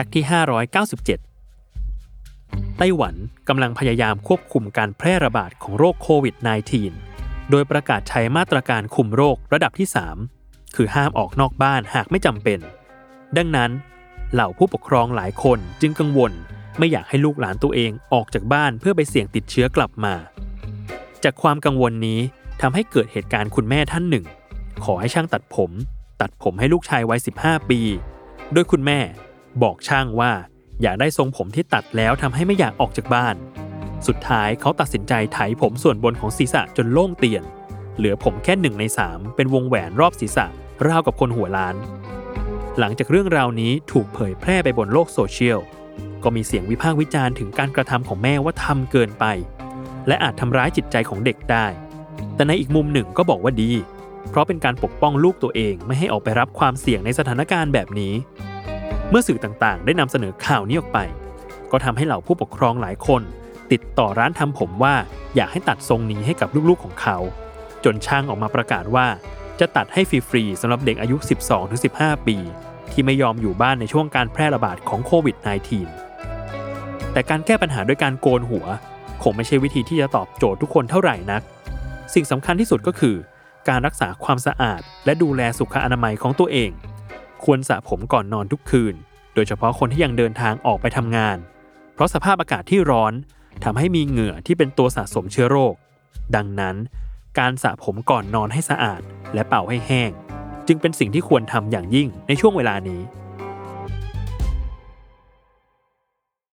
ฟกต์ที่ 597 ไต้หวันกำลังพยายามควบคุมการแพร่ระบาดของโรคโควิด -19 โดยประกาศใช้มาตรการคุมโรคระดับที่ 3 คือห้ามออกนอกบ้านหากไม่จำเป็น ดังนั้น เหล่าผู้ปกครองหลายคนจึงกังวลไม่อยากให้ลูกหลานตัวเองออกจากบ้านเพื่อไปเสี่ยงติดเชื้อกลับมา จากความกังวลนี้ทำให้เกิดเหตุการณ์คุณแม่ท่านหนึ่ง ขอให้ช่างตัดผม ตัดผมให้ลูกชายวัย 15 ปี โดยคุณแม่ บอกช่างว่าอยากได้ทรงผมที่ตัดแล้วทำให้ไม่อยากออกจากบ้าน สุดท้ายเขาตัดสินใจไถผมส่วนบนของศีรษะจนโล่งเตียน เหลือผมแค่หนึ่งในสามเป็นวงแหวนรอบศีรษะราวกับคนหัวล้าน หลังจากเรื่องราวนี้ถูกเผยแพร่ไปบนโลกโซเชียล ก็มีเสียงวิพากษ์วิจารณ์ถึงการกระทำของแม่ว่าทำเกินไป และอาจทำร้ายจิตใจของเด็กได้ แต่ในอีกมุมหนึ่งก็บอกว่าดี เพราะเป็นการปกป้องลูกตัวเองไม่ให้ออกไปรับความเสี่ยงในสถานการณ์แบบนี้ เมื่อสื่อต่างๆ ได้นำเสนอข่าวนี้ออกไป ก็ทำให้เหล่าผู้ปกครองหลายคน ติดต่อร้านทำผมว่าอยากให้ตัดทรงนี้ให้กับลูกๆของเขา จนช่างออกมาประกาศว่าจะตัดให้ฟรีๆสำหรับเด็กอายุ 12-15 ปี ที่ไม่ยอมอยู่บ้านในช่วงการแพร่ระบาดของโควิด -19 แต่การแก้ปัญหาด้วยการโกนหัว คงไม่ใช่วิธีที่จะตอบโจทย์ทุกคนเท่าไหร่นัก สิ่งสำคัญที่สุดก็คือ การรักษาความสะอาด และดูแลสุขอนามัยของตัวเอง ควรสระผมก่อนนอนทุกคืน โดยเฉพาะคนที่ยังเดินทางออกไปทำงาน เพราะสภาพอากาศที่ร้อนทำให้มีเหงื่อที่เป็นตัวสะสมเชื้อโรค ดังนั้น การสระผมก่อนนอนให้สะอาด และเป่าให้แห้ง จึงเป็นสิ่งที่ควรทำอย่างยิ่งในช่วงเวลานี้